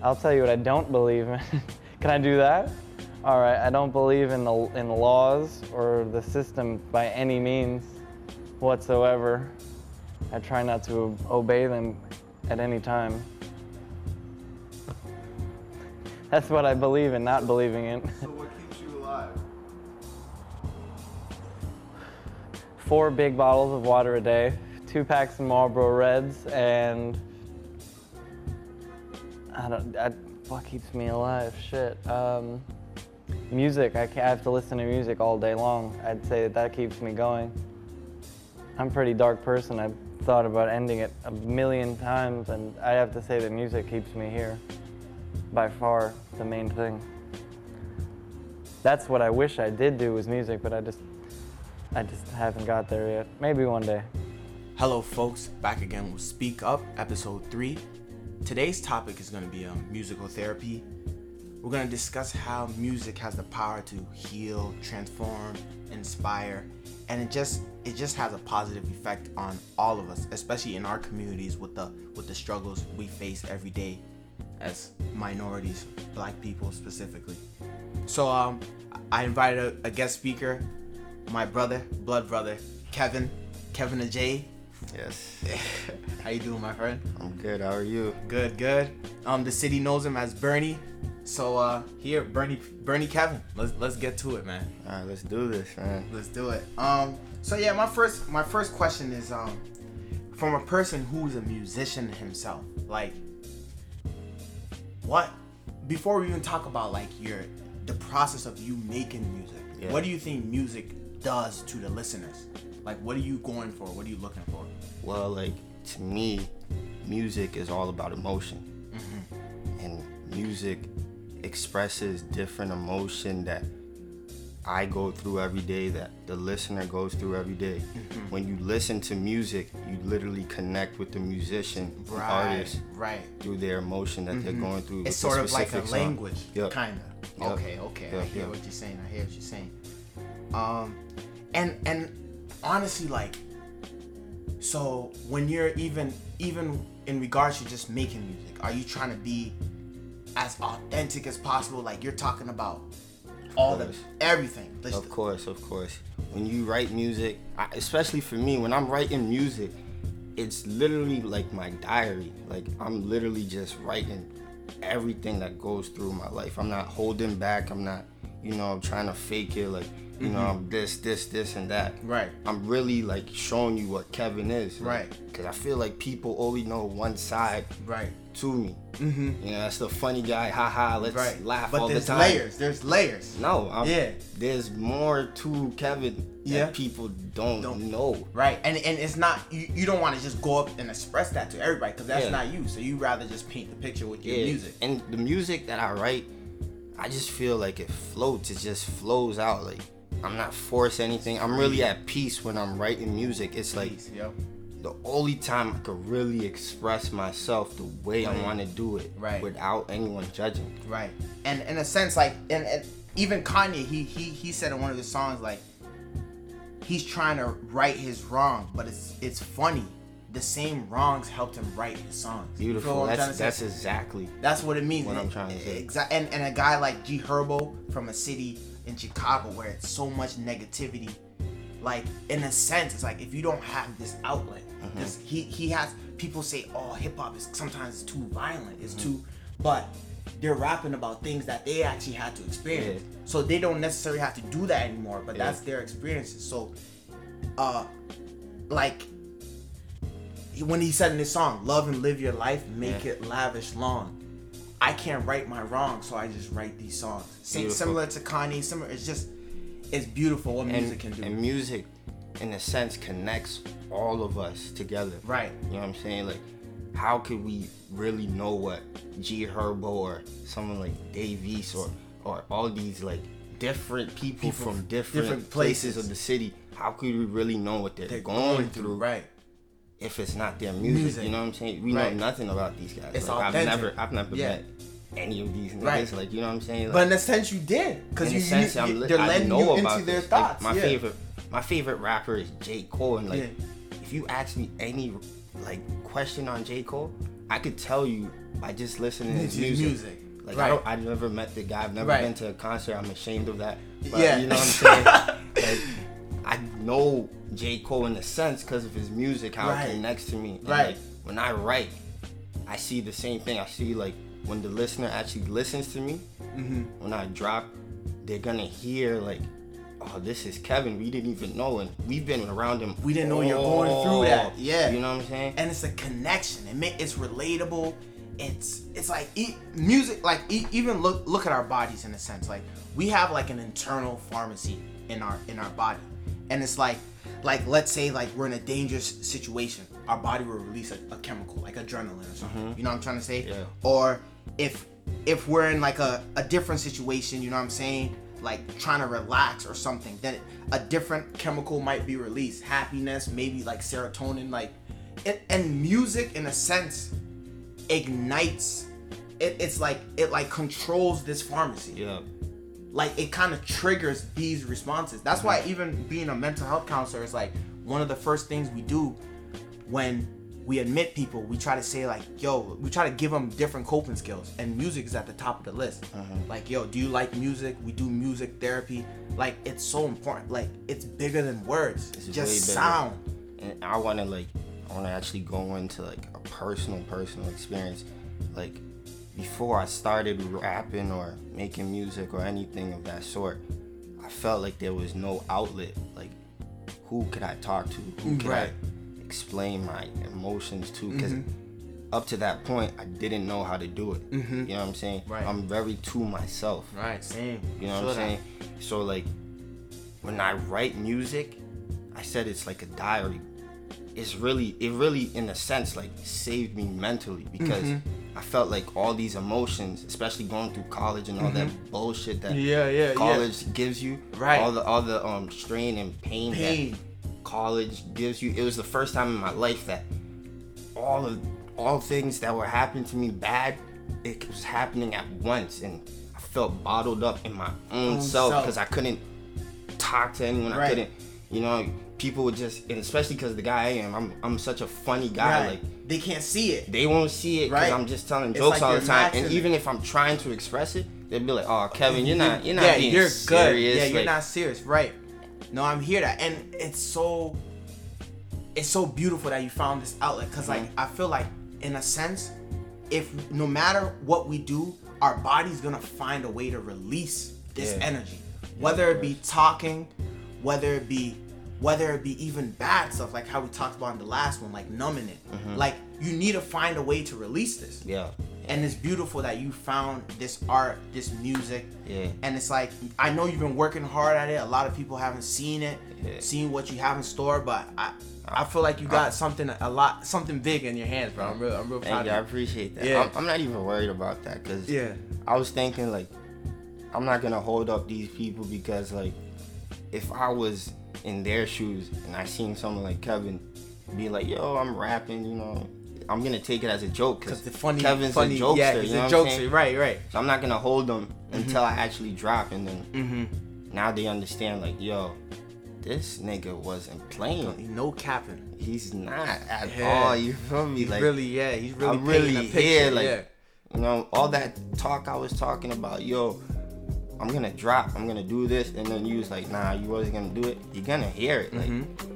I'll tell you what I don't believe in. Can I do that? All right, I don't believe in the in laws or the system by any means whatsoever. I try not to obey them at any time. That's what I believe in, not believing in. So what keeps you alive? Four big bottles of water a day, two packs of Marlboro Reds, and I don't. I, what keeps me alive? Shit. Um, music. I, I have to listen to music all day long. I'd say that that keeps me going. I'm a pretty dark person. I've thought about ending it a million times, and I have to say that music keeps me here. By far, the main thing. That's what I wish I did do was music, but I just, I just haven't got there yet. Maybe one day. Hello, folks. Back again with Speak Up, episode three. Today's topic is going to be um, musical therapy. We're going to discuss how music has the power to heal, transform, inspire, and it just it just has a positive effect on all of us, especially in our communities with the with the struggles we face every day as minorities, black people specifically. So um, I invited a, a guest speaker, my brother, blood brother, Kevin, Kevin Ajay. Yes. How you doing, my friend? I'm good. How are you? Good, good. Um, the city knows him as Bernie. So uh, here, Bernie, Bernie Kevin. Let's let's get to it, man. All right, let's do this, man. Let's do it. Um, so yeah, my first my first question is um, from a person who's a musician himself. Like, what? Before we even talk about like your the process of you making music, Yeah. what do you think music does to the listeners? Like, what are you going for? What are you looking for? Well, like to me, music is all about emotion, mm-hmm. and music expresses different emotion that I go through every day, that the listener goes through every day. Mm-hmm. When you listen to music, you literally connect with the musician, the artist, right. through their emotion that they're mm-hmm. going through. It's sort of like a song. language, Yep. kind of. Yep. Okay, okay. I hear yep. what you're saying. I hear what you're saying. Um, and and honestly, like, so when you're even even in regards to just making music, are you trying to be as authentic as possible? Like you're talking about all the everything. Let's- Of course, of course. When you write music, I, especially for me, when I'm writing music, it's literally like my diary. Like I'm literally just writing everything that goes through my life. I'm not holding back. I'm not, you know, I'm trying to fake it. Like, you know, I'm this, this, this, and that. Mm-hmm. Right. I'm really like showing you what Kevin is. Right. Because I feel like people only know one side Right. to me. Mm-hmm. You know, that's the funny guy. Ha ha. Let's Right. laugh but all the time. there's time. layers. There's layers. No, I'm, Yeah. There's more to Kevin Yeah. that people don't, Don't. know. Right, and and it's not you, you don't want to just go up and express that to everybody because that's Yeah. not you. So you rather just paint the picture with your Yeah. music. And the music that I write, I just feel like it floats. It just flows out. Like I'm not forced anything. I'm really mm-hmm. at peace when I'm writing music. It's like yo. the only time I could really express myself the way I want to do it, Right. without anyone judging. Right, and in a sense, like, and, and even Kanye, he he he said in one of his songs, like, he's trying to right his wrong, but it's it's funny. The same wrongs helped him write his songs. Beautiful. That's that's exactly. That's what it means. what I'm trying to say. Exactly. And, and a guy like G Herbo from a city in Chicago where it's so much negativity, like in a sense, it's like if you don't have this outlet, Mm-hmm. this he he has people say, oh, hip hop is sometimes it's too violent, it's Mm-hmm. too, but they're rapping about things that they actually had to experience. Yeah. So they don't necessarily have to do that anymore, but Yeah. that's their experiences. So, uh, like when he said in his song, "Love and live your life, make Yeah. it lavish long." I can't write my wrong, so I just write these songs. Same, similar to Kanye, similar. It's just, it's beautiful what And, music can do. and music, in a sense, connects all of us together. right. You know what I'm saying? Like, how could we really know what G Herbo or someone like Dave East or or all these like different people, People from different, different places. places. of the city? How could we really know what they're, They're going, through, right? If it's not their music, Music. You know what I'm saying? We Right. know nothing about these guys. It's like, I've never I've never Yeah. met any of these niggas. Right. Like you know what I'm saying? Like, But in a sense, you did, because you, sense, you, you they're letting know you about into their this. Like, thoughts. my yeah. favorite, my favorite rapper is J Cole, and like, Yeah. if you ask me any like question on J Cole, I could tell you by just listening to his music. music. Like Right. I I've never met the guy. I've never Right. been to a concert. I'm ashamed of that. But Yeah. you know what I'm saying? like, know J Cole in a sense because of his music, how Right. it connects to me. And, Right. like, when I write, I see the same thing. I see like when the listener actually listens to me. Mm-hmm. When I drop, they're gonna hear like, oh, this is Kevin. We didn't even know, and we've been around him. We didn't know you're going through that. Yeah. You know what I'm saying? and it's a connection. It it's relatable. It's it's like music. Like even look look at our bodies in a sense. Like we have like an internal pharmacy in our in our body, and it's like like let's say like we're in a dangerous situation. Our body will release a, a chemical like adrenaline or something. Mm-hmm. You know what I'm trying to say? Yeah. Or if if we're in like a, a different situation, you know what I'm saying? Like trying to relax or something, then it, a different chemical might be released. Happiness, maybe like serotonin, like it, and music in a sense ignites it, it's like it like controls this pharmacy yeah. Like it kind of triggers these responses. That's why mm-hmm. even being a mental health counselor is like one of the first things we do when we admit people we try to say like yo we try to give them different coping skills. And music is at the top of the list. Uh-huh. Like yo do you like music? We do music therapy. Like it's so important. Like it's bigger than words It's just sound. And I want to like I want to actually go into like a personal personal experience. Like before I started rapping or making music or anything of that sort I felt like there was no outlet like who could I talk to who could Right. I explain my emotions to because up to that point I didn't know how to do it you know what I'm saying Right. I'm very to myself right same you know what I'm saying? So like when I write music, I said it's like a diary. It's really it really in a sense like saved me mentally because Mm-hmm. I felt like all these emotions, especially going through college and all that bullshit that Mm-hmm. Yeah, yeah, yeah. college gives you. Right. All the all the um strain and pain, Pain. that college gives you. It was the first time in my life that all of all things that were happening to me bad, it was happening at once, and I felt bottled up in my own Own self because I couldn't talk to anyone. I Right. couldn't, you know. People would just, and especially because the guy I am, I'm, I'm such a funny guy. Right. Like they can't see it they won't see it because Right. I'm just telling It's jokes like all the time. And even if I'm trying to express it, they'd be like, "Oh, Kevin, you're not, you're not yeah, being you're serious." good. Yeah, you're Like, not serious, right? No, I'm here that, and it's so, it's so beautiful that you found this outlet. because like Mm-hmm. I feel like, in a sense, if no matter what we do, our body's gonna find a way to release this Yeah. energy, whether it be talking, whether it be, whether it be even bad stuff like how we talked about in the last one, like numbing it. Mm-hmm. Like you need to find a way to release this Yeah, and it's beautiful that you found this art, this music. Yeah. And it's like I know you've been working hard at it. A lot of people haven't seen it, Yeah. seen what you have in store, but I I feel like you got something a lot something big in your hands, bro. I'm real I'm real Thank proud you. I appreciate that. Yeah. I'm, I'm not even worried about that because Yeah. I was thinking like I'm not gonna hold up these people because like if I was in their shoes and I seen someone like Kevin be like, "Yo, I'm rapping," you know, I'm gonna take it as a joke Cause the funny, Kevin's funny, a jokester. yeah, you he's know a jokester, right, right. So I'm not gonna hold them Mm-hmm. until I actually drop, and then mm-hmm. now they understand like, yo, this nigga wasn't playing. No capping. He's not at Yeah. all. You feel me? He's like really, yeah, he's really I'm really here, like yeah. you know, all that talk I was talking about, yo, I'm gonna drop, I'm gonna do this, and then you was like, nah, you wasn't gonna do it. You're gonna hear it, like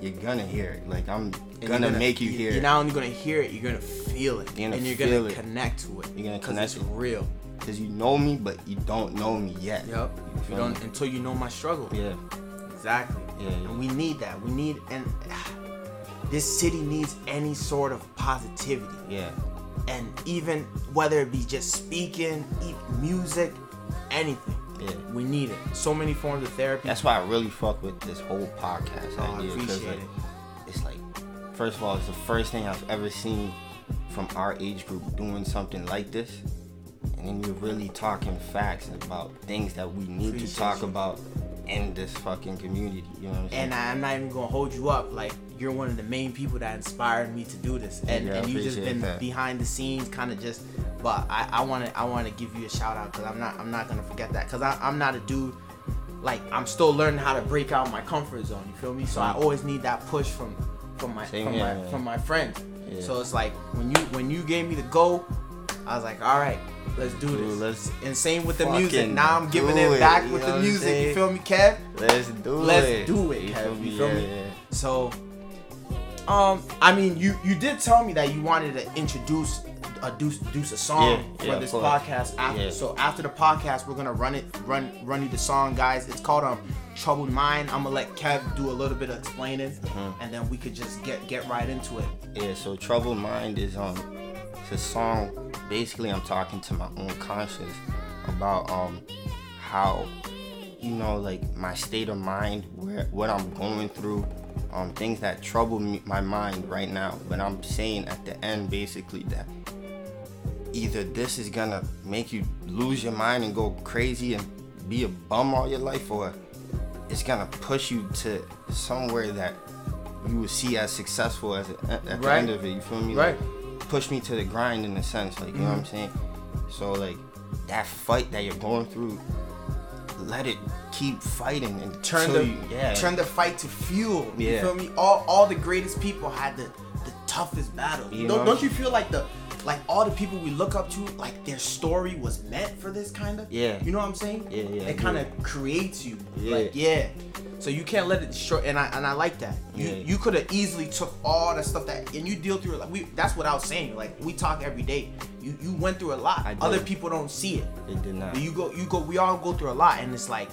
you're gonna hear it. Like I'm Mm-hmm. And gonna, make you hear You're it. not only gonna hear it, you're gonna feel it, You're gonna and you're gonna it. connect to it. You're gonna connect it's it. real. Cause you know me, but you don't know me yet. Yep. You You don't me? until you know my struggle. Yeah. Exactly. Yeah, yeah. And we need that. We need and this city needs any sort of positivity. Yeah. And even whether it be just speaking, music, anything. Yeah. We need it. So many forms of therapy. That's why I really fuck with this whole podcast Oh, I appreciate like, it. It's like, first of all, it's the first thing I've ever seen from our age group doing something like this. And then you're really talking facts about things that we need to talk you. about in this fucking community. You know what I'm saying? and I'm not even gonna hold you up. Like you're one of the main people that inspired me to do this, and Yeah, and you just been that. behind the scenes, kind of just. But I I want to I want to give you a shout out because I'm not I'm not gonna forget that because I'm not a dude. Like I'm still learning how to break out my comfort zone. You feel me? So I always need that push from from my Same from here, my man. from my friends. Yeah. So it's like when you when you gave me the go, I was like, all right, let's do Dude, this. let's and same with the music. Now I'm giving it it, back you with the music. You feel me, Kev? Let's do it. Let's do it, You Kev. feel You me? feel yeah, me? yeah. So, um, I mean, you you did tell me that you wanted to introduce a deuce, deuce a song Yeah, for this podcast. After. So after the podcast, we're gonna run it, run run you the song, guys. It's called um Troubled Mind. I'm gonna let Kev do a little bit of explaining, Mm-hmm. and then we could just get get right into it. Yeah, so Troubled Mind is um it's a song basically I'm talking to my own conscience about um how you know like my state of mind, where what I'm going through, um things that trouble me, my mind right now. But I'm saying at the end basically that either this is gonna make you lose your mind and go crazy and be a bum all your life or it's gonna push you to somewhere that you will see as successful as a, at the end of it. You feel me? Right. Like, push me to the grind in a sense. Like you know what I'm mm-hmm. saying. So like that fight that you're going through, let it keep fighting and Turn the you, yeah turn the fight to fuel. You feel me? All all the greatest people had the the toughest battle. You don't, don't you feel like the like all the people we look up to, like their story was meant for this kind of? Yeah. You know what I'm saying? Yeah, yeah, It kind of creates you. Yeah. Like yeah. So you can't let it short. and I and I like that. You Yeah. you could have easily took all the stuff that and you deal through it. Like we, that's what I was saying. Like we talk every day. You you went through a lot. Other people don't see it. it did not. But you go you go we all go through a lot and it's like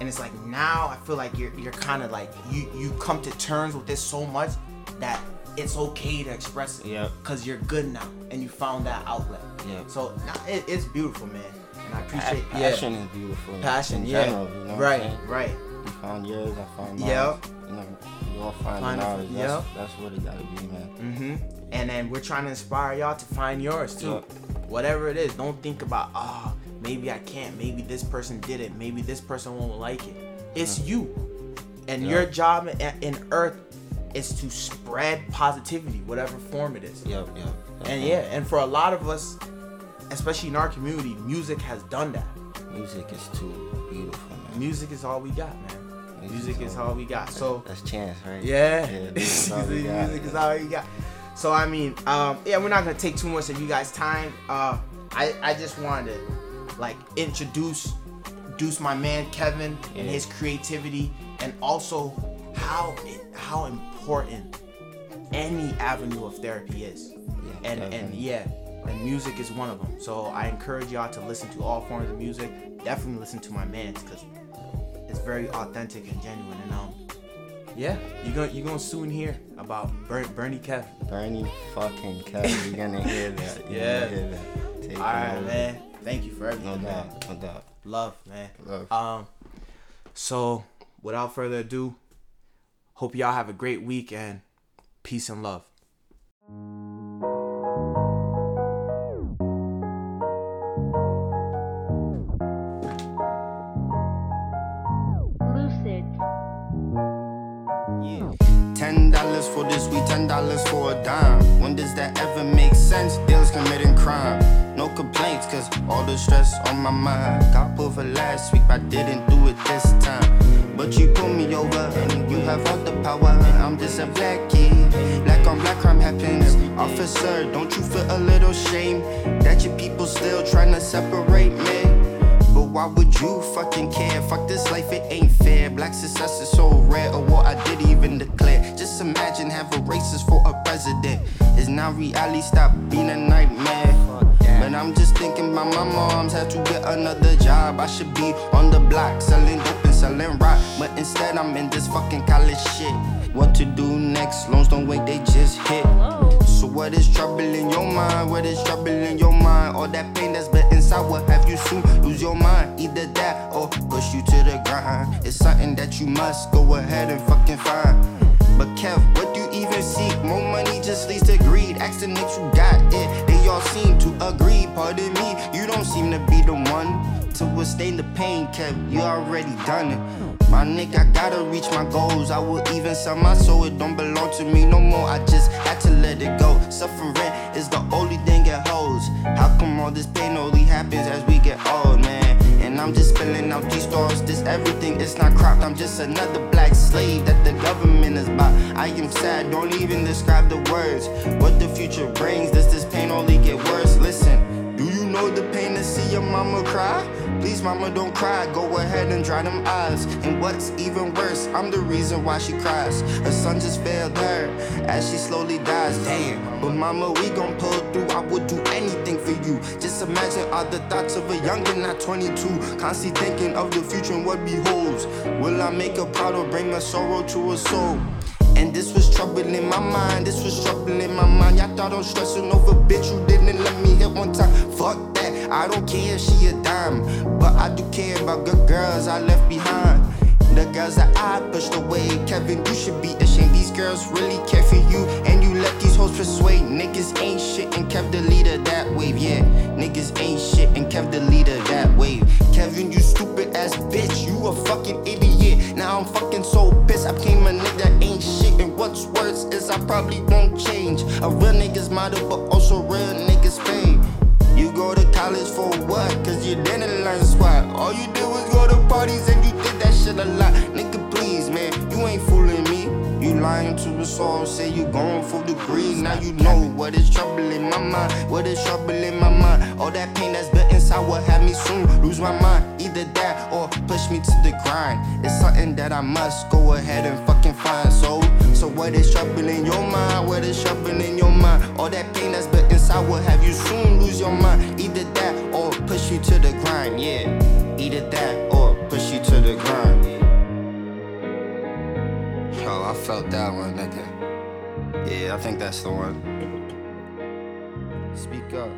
and it's like now I feel like you're you're kind of like you you come to terms with this so much that it's okay to express it Yep. because you're good now and you found that outlet Yep. so it, it's beautiful man and I appreciate Pa- yeah passion is beautiful. passion yeah general, you know right right You found yours, I found mine. Yep. You know, we all find Find ours. That's, yep. that's what it gotta be, man. mm-hmm and then we're trying to inspire y'all to find yours too Yep. whatever it is don't think about oh maybe I can't maybe this person did it maybe this person won't like it it's you and Yeah. your job in, earth is to spread positivity whatever form it is Yep, yep. and yeah and for a lot of us especially in our community music has done that Music is too beautiful. Music is all we got man music is all we got so That's chance, right? yeah, Yeah, music is all we got. music is all you got. So I mean, um, yeah, we're not gonna take too much of you guys' time. Uh, I I just wanted to like introduce introduce my man Kevin and Yeah. his creativity, and also how it, how important any avenue of therapy is. Yeah, and and yeah, and music is one of them. So I encourage y'all to listen to all forms of music. Definitely listen to my man's because it's very authentic and genuine. And um, yeah, you're gonna you're gonna soon hear about Ber- Bernie Kev. Bernie fucking Kev, you're gonna hear that. You're Yeah. Hear that. Take All right, over. man. Thank you for everything, No man. doubt, no doubt. Love, man. Love. Um, so without further ado, hope y'all have a great week and peace and love. Dollars for this week, ten dollars for a dime. When does that ever make sense? Deals committing crime. No complaints, cause all the stress on my mind. Got over last week, I didn't do it this time. But you pull me over, and you have all the power. And I'm just a black kid. Black on black crime happens. Officer, don't you feel a little shame that your people still trying to separate me? Why would you fucking care? Fuck this life, it ain't fair. Black success is so rare, a war I didn't even declare. Just imagine having racist for a president. Is now reality stop being a nightmare? But I'm just thinking about my moms had to get another job. I should be on the block selling dope and selling rock. But instead, I'm in this fucking college shit. What to do next? Loans don't wait, they just hit. So what is trouble in your mind? What is trouble in your mind? All that pain that's been will have you soon lose your mind. Either that or push you to the grind. It's something that you must go ahead and fucking find. But Kev, what do you even seek? More money just leads to greed. Ask the niggas who got it. They all seem to agree. Pardon me, you don't seem to be the one to withstand the pain, Kev. You already done it. My nigga, I gotta reach my goals. I will even sell my soul. It don't belong to me no more. I just had to let it go. Suffering is the only thing it holds. How come all this pain only happens as we get old, man? And I'm just spilling out these stars. This everything, it's not cropped. I'm just another black slave that the government is bought. I am sad, don't even describe the words. What the future brings, does this pain only get worse? Listen, do you know the pain to see your mama cry? Mama, don't cry. Go ahead and dry them eyes. And what's even worse, I'm the reason why she cries. Her son just failed her as she slowly dies. Damn, but mama, we gon' pull through. I would do anything for you. Just imagine all the thoughts of a youngin', not 22. Constantly thinking of the future and what beholds. Will I make her proud or bring a sorrow to her soul? And this was troubling my mind, this was troubling in my mind. Y'all thought I'm stressing over bitch, you didn't let me hit one time. Fuck that, I don't care if she a dime. But I do care about good girls I left behind. The girls that I pushed away. Kevin, you should be ashamed. These girls really care for you. And you let these hoes persuade. Niggas ain't shit and Kev the leader that wave. Yeah, niggas ain't shit and Kev the leader that wave. Kevin, you stupid ass bitch. You a fucking idiot. Now I'm fucking so pissed. I became a nigga that ain't shit. And what's worse is I probably won't change. A real nigga's model, but also real niggas fame. You go to college for what? Cause you didn't learn squat. All you did was go to parties and you did that shit a lot. Nigga, please, man, you ain't fooling me. You lying to us all, say you going for degrees. Now you know what is troubling my mind. What is troubling my mind? All that pain that's built inside will have me soon lose my mind. Either that or push me to the grind. It's something that I must go ahead and fucking find. So, so what is troubling your mind? What is troubling your mind? All that pain that's built inside will have you soon lose your mind. Either that or push you to the grind. Yeah, either that or push you to the grind. Yo, oh, I felt that one, nigga. Yeah, I think that's the one. Speak up.